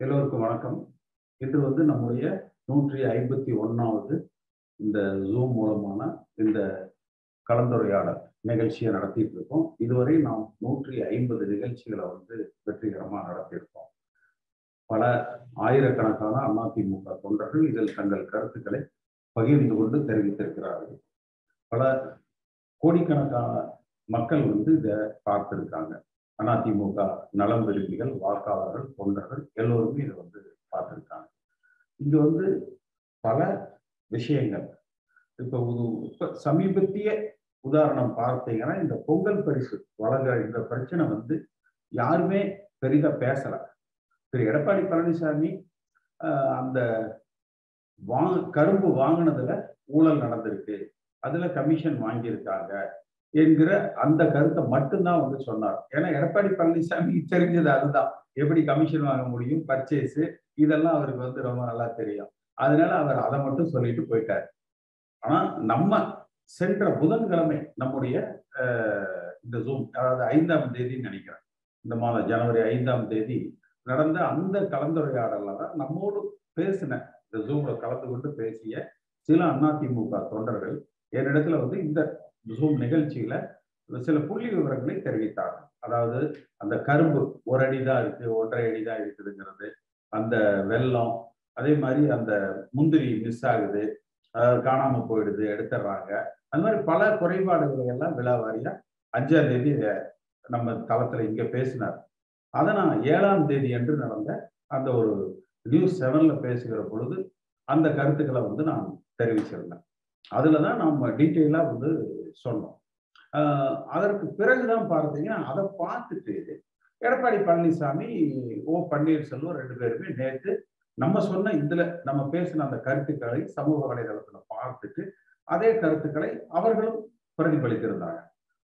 எல்லோருக்கும் வணக்கம். இது வந்து நம்முடைய நூற்றி ஐம்பத்தி ஒன்றாவது இந்த ஜூம் மூலமான இந்த கலந்துரையாடல் நிகழ்ச்சியை நடத்திட்டு இருக்கோம். இதுவரை நாம் நூற்றி ஐம்பது நிகழ்ச்சிகளை வந்து வெற்றிகரமாக நடத்தியிருக்கோம். பல ஆயிரக்கணக்கான அதிமுக தொண்டர்கள் இதில் தங்கள் கருத்துக்களை பகிர்ந்து கொண்டு தெரிவித்திருக்கிறார்கள். பல கோடிக்கணக்கான மக்கள் வந்து இதை பார்த்திருக்காங்க. அதிமுக நலம் விரும்பிகள் வாக்காளர்கள் தொண்டர்கள் எல்லோருமே இதை வந்து பார்த்துருக்காங்க. இங்கே வந்து பல விஷயங்கள். இப்போ இப்போ சமீபத்திய உதாரணம் பார்த்தீங்கன்னா இந்த பொங்கல் பரிசு வழங்குற இந்த பிரச்சனை வந்து யாருமே பெரிதாக பேசலை. திரு எடப்பாடி பழனிசாமி அந்த வாங்க கரும்பு வாங்கினதுல ஊழல் நடந்திருக்கு. அதுல கமிஷன் வாங்கியிருக்காங்க. என்கிற அந்த கருத்தை மட்டும்தான் வந்து சொன்னார். ஏன்னா எடப்பாடி பழனிசாமி தெரிஞ்சது அதுதான். எப்படி கமிஷன் வாங்க முடியும் பர்ச்சேஸ் இதெல்லாம் அவருக்கு வந்து ரொம்ப நல்லா தெரியும். அதனால அவர் அதை மட்டும் சொல்லிட்டு போயிட்டார். ஆனா நம்ம சென்ற புதன்கிழமை நம்முடைய இந்த ஜூம் அதாவது ஐந்தாம் தேதி நினைக்கிறேன். இந்த மாதம் ஜனவரி ஐந்தாம் தேதி நடந்த அந்த கலந்துரையாடல தான் நம்மோடு பேசின இந்த ஜூம்ல கலந்து கொண்டு பேசிய சில அதிமுக தொண்டர்கள் என்னிடத்துல வந்து இந்த ஜூம் நிகழ்ச்சியில சில புள்ளி விவரங்களை தெரிவித்தாங்க அதாவது அந்த கரும்பு ஒரு அடி தான் இருக்கு ஒன்றரை அடி தான் இருக்குதுங்கிறது அந்த வெள்ளம் அதே மாதிரி அந்த முந்திரி மிஸ் ஆகுது காணாம போயிடுது எடுத்துடுறாங்க. அந்த மாதிரி பல குறைபாடுகளை எல்லாம் விழாவாரியா அஞ்சாம் தேதி நம்ம தளத்துல இங்க பேசினார். அதை நான் ஏழாம் தேதி என்று நடந்த அந்த ஒரு நியூஸ் செவன்ல பேசுகிற பொழுது அந்த கருத்துக்களை வந்து நான் தெரிவிச்சிருந்தேன். அதுல தான் நம்ம டீட்டெயிலாக வந்து சொன்னோம். அதற்கு பிறகுதான் பார்த்தீங்கன்னா அதை பார்த்துட்டு எடப்பாடி பழனிசாமி ஓ பன்னீர்செல்வம் ரெண்டு பேருமே நேற்று நம்ம சொன்ன இதுல நம்ம பேசின அந்த கருத்துக்களை சமூக வலைதளத்துல பார்த்துட்டு அதே கருத்துக்களை அவர்களும் பிரதிபலித்திருந்தாங்க.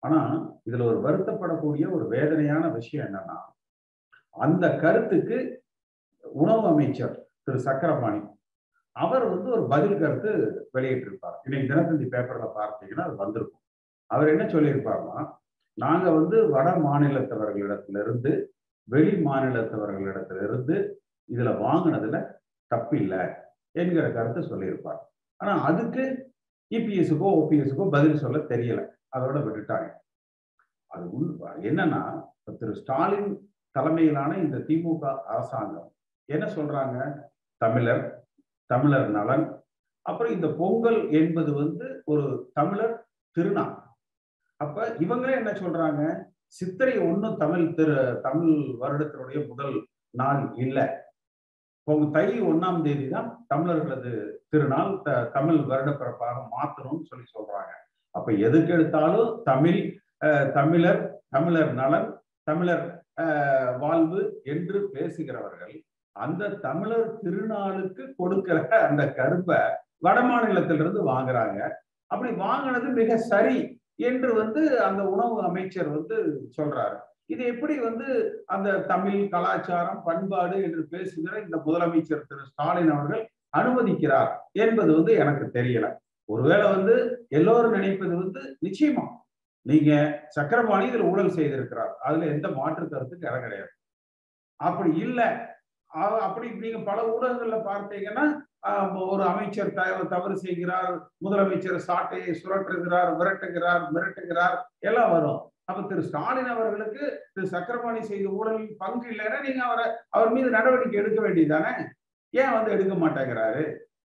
ஆனா இதுல ஒரு வருத்தப்படக்கூடிய ஒரு வேதனையான விஷயம் என்னன்னா அந்த கருத்துக்கு உணவு அமைச்சர் திரு சக்கரபாணி அவர் வந்து ஒரு பதில் கருத்து வெளியிட்டிருப்பார். இன்னைக்கு தினத்தந்தி பேப்பர்ல பார்த்தீங்கன்னா அது வந்திருக்கும். அவர் என்ன சொல்லியிருப்பார்னா நாங்க வந்து வட மாநிலத்தவர்களிடத்திலிருந்து வெளி மாநிலத்தவர்களிடத்திலிருந்து இதுல வாங்கினதுல தப்பில்லை என்கிற கருத்தை சொல்லியிருப்பார். ஆனா அதுக்கு இபிஎஸ்க்கோ ஓபிஎஸ்க்கோ பதில் சொல்ல தெரியல. அதோட விட்டுட்டாங்க. அது உள் என்னன்னா திரு ஸ்டாலின் தலைமையிலான இந்த திமுக அரசாங்கம் என்ன சொல்றாங்க? தமிழர் தமிழர் நலன். அப்புறம் இந்த பொங்கல் என்பது வந்து ஒரு தமிழர் திருநாள். அப்ப இவங்களே என்ன சொல்றாங்க? சித்திரை ஒன்றும் தமிழ் திரு தமிழ் வருடத்தினுடைய முதல் நாள் இல்லை. தை ஒன்னாம் தேதி தான் தமிழர்களது திருநாள். த தமிழ் வருடப்பிறப்பாக மாத்தணும்னு சொல்லி சொல்றாங்க. அப்ப எதுக்கு எடுத்தாலும் தமிழ் தமிழர் தமிழர் நலன் தமிழர் வாழ்வு என்று பேசுகிறவர்கள் அந்த தமிழர் திருநாளுக்கு கொடுக்கிற அந்த கருப்பை வட மாநிலத்திலிருந்து வாங்குறாங்க. அப்படி வாங்கினது மிக சரி என்று வந்து அந்த உணவு அமைச்சர் வந்து சொல்றாரு. இது எப்படி வந்து அந்த தமிழ் கலாச்சாரம் பண்பாடு என்று பேசுகிற இந்த முதலமைச்சர் திரு ஸ்டாலின் அவர்கள் அனுமதிக்கிறார் என்பது வந்து எனக்கு தெரியல. ஒருவேளை வந்து எல்லோரும் நினைப்பது வந்து நிச்சயமா. நீங்க சக்கரபாணி இதுல ஊழல் செய்திருக்கிறார். அதுல எந்த மாற்று கருத்துக்கு இடம் கிடையாது. அப்படி இல்லை. அப்படி நீங்க பல ஊடகங்கள்ல பார்த்தீங்கன்னா ஒரு அமைச்சர் தவறு செய்கிறார் முதலமைச்சர் சாட்டையை சுரட்டுகிறார் விரட்டுகிறார் மிரட்டுகிறார் எல்லாம் வரும். அப்ப திரு ஸ்டாலின் அவர்களுக்கு திரு சக்கரபாணி செய்த ஊழலில் பங்கு இல்லைன்னா நீங்க அவரை அவர் மீது நடவடிக்கை எடுக்க வேண்டியதானே ஏன் வந்து எடுக்க மாட்டேங்கிறாரு?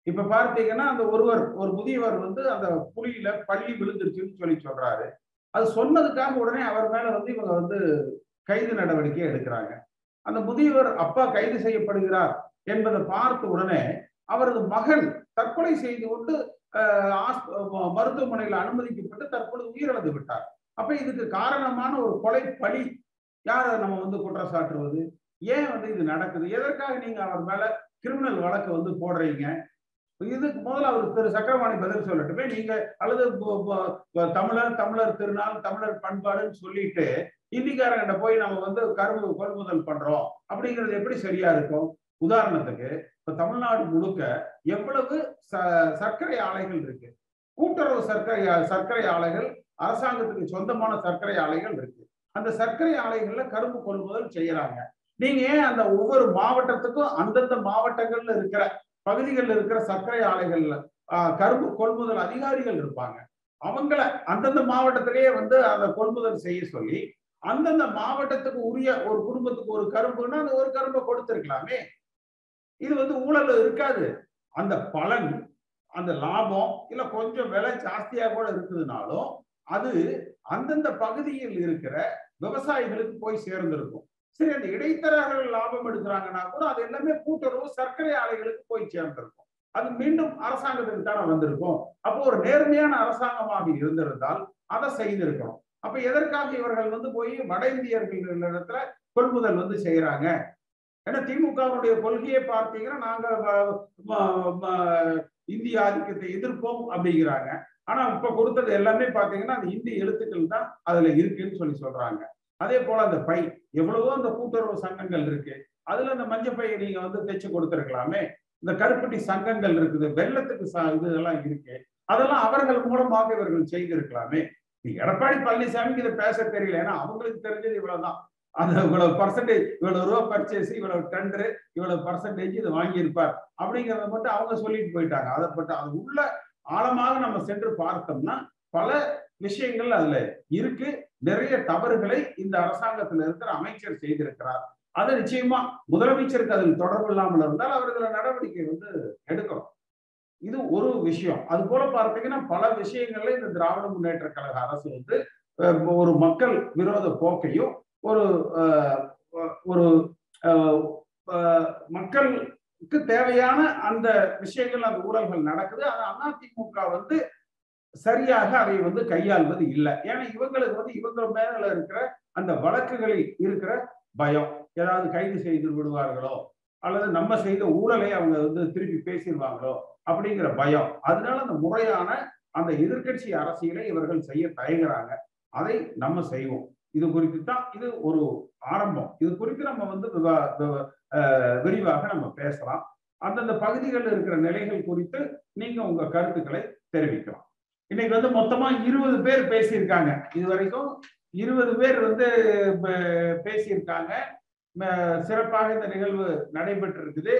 இப்ப பார்த்தீங்கன்னா அந்த ஒருவர் ஒரு முதியவர் வந்து அந்த புலியில பள்ளி விழுந்துருச்சுன்னு சொல்லி சொல்றாரு. அது சொன்னதுக்காக உடனே அவர் மேல வந்து இவங்க வந்து கைது நடவடிக்கை எடுக்கிறாங்க. அந்த முதியவர் அப்பா கைது செய்யப்படுகிறார் என்பதை பார்த்த உடனே அவரது மகன் தற்கொலை செய்து கொண்டு மருத்துவமனையில் அனுமதிக்கப்பட்டு தற்பொழுது உயிரிழந்து விட்டார். அப்ப இதுக்கு காரணமான ஒரு கொலை பழி யார நம்ம வந்து குற்றம் சாட்டுவது ஏன் வந்து இது நடக்குது? எதற்காக நீங்க அவர் மேல கிரிமினல் வழக்கு வந்து போடுறீங்க? இதுக்கு முதல்ல அவர் திரு சக்கரவாணி பதில் சொல்லட்டுமே. நீங்க அல்லது தமிழர் தமிழர் திருநாள் தமிழர் பண்பாடுன்னு சொல்லிட்டு ஹிந்திக்காரங்கிட்ட போய் நம்ம வந்து கரும்பு கொள்முதல் பண்றோம். அப்படிங்கிறது எப்படி சரியா இருக்கும்? உதாரணத்துக்கு இப்ப தமிழ்நாடு முழுக்க எவ்வளவு சர்க்கரை ஆலைகள் இருக்கு? கூட்டுறவு சர்க்கரை சர்க்கரை ஆலைகள் அரசாங்கத்துக்கு சொந்தமான சர்க்கரை ஆலைகள் இருக்கு. அந்த சர்க்கரை ஆலைகள்ல கரும்பு கொள்முதல் செய்யறாங்க. நீங்க ஏன் அந்த ஒவ்வொரு மாவட்டத்துக்கும் அந்தந்த மாவட்டங்கள்ல இருக்கிற பகுதிகளில் இருக்கிற சர்க்கரை ஆலைகள்ல கரும்பு கொள்முதல் அதிகாரிகள் இருப்பாங்க. அவங்கள அந்தந்த மாவட்டத்திலேயே வந்து அதை கொள்முதல் செய்ய சொல்லி அந்தந்த மாவட்டத்துக்கு உரிய ஒரு குடும்பத்துக்கு ஒரு கரும்புன்னா அந்த ஒரு கரும்பை கொடுத்துருக்கலாமே. இது வந்து ஊழல் இருக்காது. அந்த பலன் அந்த லாபம் இல்ல கொஞ்சம் விலை ஜாஸ்தியா கூட இருக்குதுனாலும் அது அந்தந்த பகுதியில் இருக்கிற விவசாயிகளுக்கு போய் சேர்ந்திருக்கும். சரி அந்த இடைத்தரகர்கள் லாபம் எடுக்கிறாங்கன்னா கூட அது எல்லாமே கூட்டுறவு சர்க்கரை ஆலைகளுக்கு போய் சேர்ந்திருக்கும். அது மீண்டும் அரசாங்கத்துக்கு தானே வந்திருக்கும். அப்போ ஒரு நேர்மையான அரசாங்கமாக இருந்திருந்தால் அதை செய்திருக்கணும் அப்ப எதற்காக இவர்கள் வந்து போய் வட இந்தியர்கள் இடத்துல கொள்முதல் வந்து செய்யறாங்க ஏன்னா திமுகவுடைய கொள்கையை பார்த்தீங்கன்னா நாங்க இந்திய ஆதிக்கத்தை எதிர்ப்போம் அப்படிங்கிறாங்க. ஆனா இப்ப கொடுத்தது எல்லாமே பாத்தீங்கன்னா அந்த இந்திய எழுத்துக்கள் தான் அதுல இருக்குன்னு சொல்லி சொல்றாங்க. அதே போல அந்த பை எவ்வளவோ அந்த கூட்டுறவு சங்கங்கள் இருக்கு. அதுல அந்த மஞ்சள் பையை நீங்க வந்து தைச்சு கொடுத்துருக்கலாமே. இந்த கருப்பட்டி சங்கங்கள் இருக்குது வெள்ளத்துக்கு ச- இது இருக்கு. அதெல்லாம் அவர்கள் மூலமாக இவர்கள் செய்திருக்கலாமே. எடப்பாடி பழனிசாமிக்கு இதை பேச தெரியல. ஏன்னா அவங்களுக்கு தெரிஞ்சது இவ்வளவுதான். அந்த இவ்வளவு பர்சன்டேஜ் இவ்வளவு ரூபா பர்ச்சேஸ் இவ்வளவு டெண்டர் இவ்வளவு பர்சன்டேஜ் இது வாங்கியிருப்பார். அப்படிங்கறத மட்டும் அவங்க சொல்லிட்டு போயிட்டாங்க. அதை பட்டு அது உள்ள ஆழமாக நம்ம சென்று பார்த்தோம்னா பல விஷயங்கள் அதுல இருக்கு. நிறைய தவறுகளை இந்த அரசாங்கத்துல இருக்கிற அமைச்சர் செய்திருக்கிறார். அது நிச்சயமா முதலமைச்சருக்கு அதில் தொடர்பு இல்லாமல் இருந்தால் அவர் இதுல நடவடிக்கை வந்து எடுக்கணும். இது ஒரு விஷயம். அது போல பார்த்தீங்கன்னா பல விஷயங்கள்ல இந்த திராவிட முன்னேற்ற கழக அரசு வந்து ஒரு மக்கள் விரோத போக்கையும் ஒரு ஒரு மக்களுக்கு தேவையான அந்த விஷயங்கள் அந்த ஊழல்கள் நடக்குது. அது அதிமுக வந்து சரியாக அதை வந்து கையாள்வது இல்லை. ஏன்னா இவங்களுக்கு வந்து இவங்க மேல இருக்கிற அந்த வழக்குகளில் இருக்கிற பயம். ஏதாவது கைது செய்து விடுவார்களோ? அல்லது நம்ம செய்த ஊழலை அவங்க வந்து திருப்பி பேசிடுவாங்களோ அப்படிங்கிற பயம். அதனால அந்த முறையான அந்த எதிர்க்கட்சி அரசியலை இவர்கள் செய்ய தயங்குறாங்க. அதை நம்ம செய்வோம். இது குறித்து தான் இது ஒரு ஆரம்பம். இது குறித்து நம்ம வந்து விவா- விரிவாக நம்ம பேசலாம். அந்தந்த பகுதிகளில் இருக்கிற நிலைகள் குறித்து நீங்க உங்க கருத்துக்களை தெரிவிக்கலாம். இன்னைக்கு வந்து மொத்தமா இருபது பேர் பேசியிருக்காங்க. இது வரைக்கும் இருபது பேர் வந்து பேசியிருக்காங்க. சிறப்பாக இந்த நிகழ்வு நடைபெற்று இருக்குது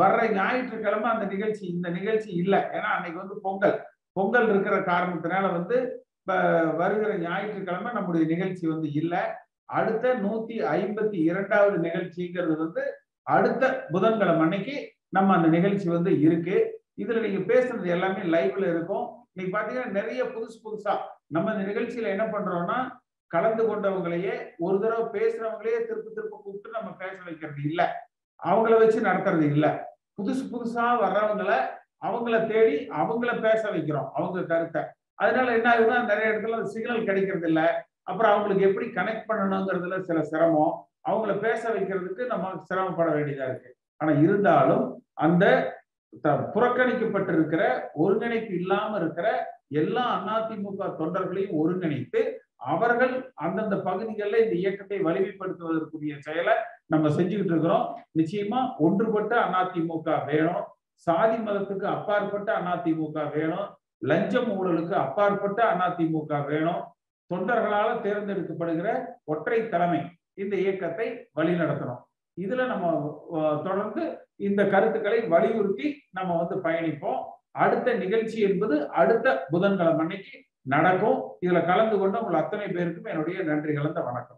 வர்ற ஞாயிற்றுக்கிழமை அந்த நிகழ்ச்சி இந்த நிகழ்ச்சி இல்லை. ஏன்னா அன்னைக்கு வந்து பொங்கல். பொங்கல் இருக்கிற காரணத்தினால வந்து வருகிற ஞாயிற்றுக்கிழமை நம்முடைய நிகழ்ச்சி வந்து இல்லை. அடுத்த நூத்தி ஐம்பத்தி இரண்டாவது நிகழ்ச்சிங்கிறது வந்து அடுத்த புதன்கிழமை அன்னைக்கு நம்ம அந்த நிகழ்ச்சி வந்து இருக்கு. இதுல நீங்க பேசுறது எல்லாமே லைவ்ல இருக்கும். நீங்க பாத்தீங்கன்னா நிறைய புதுசு புதுசா நம்ம இந்த நிகழ்ச்சியில என்ன பண்றோம்னா கலந்து கொண்டவங்களையே ஒரு தடவை பேசுறவங்களையே திருப்பி திருப்ப கூப்பிட்டு நம்ம பேச வைக்கிறது இல்ல. அவங்கள வச்சு நடத்துறது இல்ல. புதுசு புதுசா வர்றவங்கள அவங்கள தேடி அவங்கள பேச வைக்கிறோம் அவங்க கருத்தை. அதனால என்ன ஆகுதுன்னா நிறைய இடத்துல சிக்னல் கிடைக்கிறது இல்ல. அப்புறம் அவங்களுக்கு எப்படி கனெக்ட் பண்ணணுங்கிறதுல சில சிரமம். அவங்கள பேச வைக்கிறதுக்கு நம்ம சிரமப்பட வேண்டியதா இருக்கு. ஆனா இருந்தாலும் அந்த த- புறக்கணிக்கப்பட்டிருக்கிற ஒருங்கிணைப்பு இல்லாம இருக்கிற எல்லா அதிமுக தொண்டர்களையும் ஒருங்கிணைத்து அவர்கள் அந்தந்த பகுதிகளில் இந்த இயக்கத்தை வலிமைப்படுத்துவதற்குரிய செயலை நம்ம செஞ்சுக்கிட்டு இருக்கிறோம். நிச்சயமா ஒன்றுபட்ட அதிமுக வேணும். சாதி மதத்துக்கு அப்பாற்பட்ட அதிமுக வேணும். லஞ்சம் ஊழலுக்கு அப்பாற்பட்ட அதிமுக வேணும். தொண்டர்களால் தேர்ந்தெடுக்கப்படுகிற ஒற்றை தலைமை இந்த இயக்கத்தை வழிநடத்தணும். இதுல நம்ம தொடர்ந்து இந்த கருத்துக்களை வலியுறுத்தி நம்ம வந்து பயணிப்போம். அடுத்த நிகழ்ச்சி என்பது அடுத்த புதன்கிழமை அன்னைக்கு நடக்கும். இதுல கலந்து கொண்ட உங்கள் அத்தனை பேருக்கும் என்னுடைய நன்றி கலந்த வணக்கம்.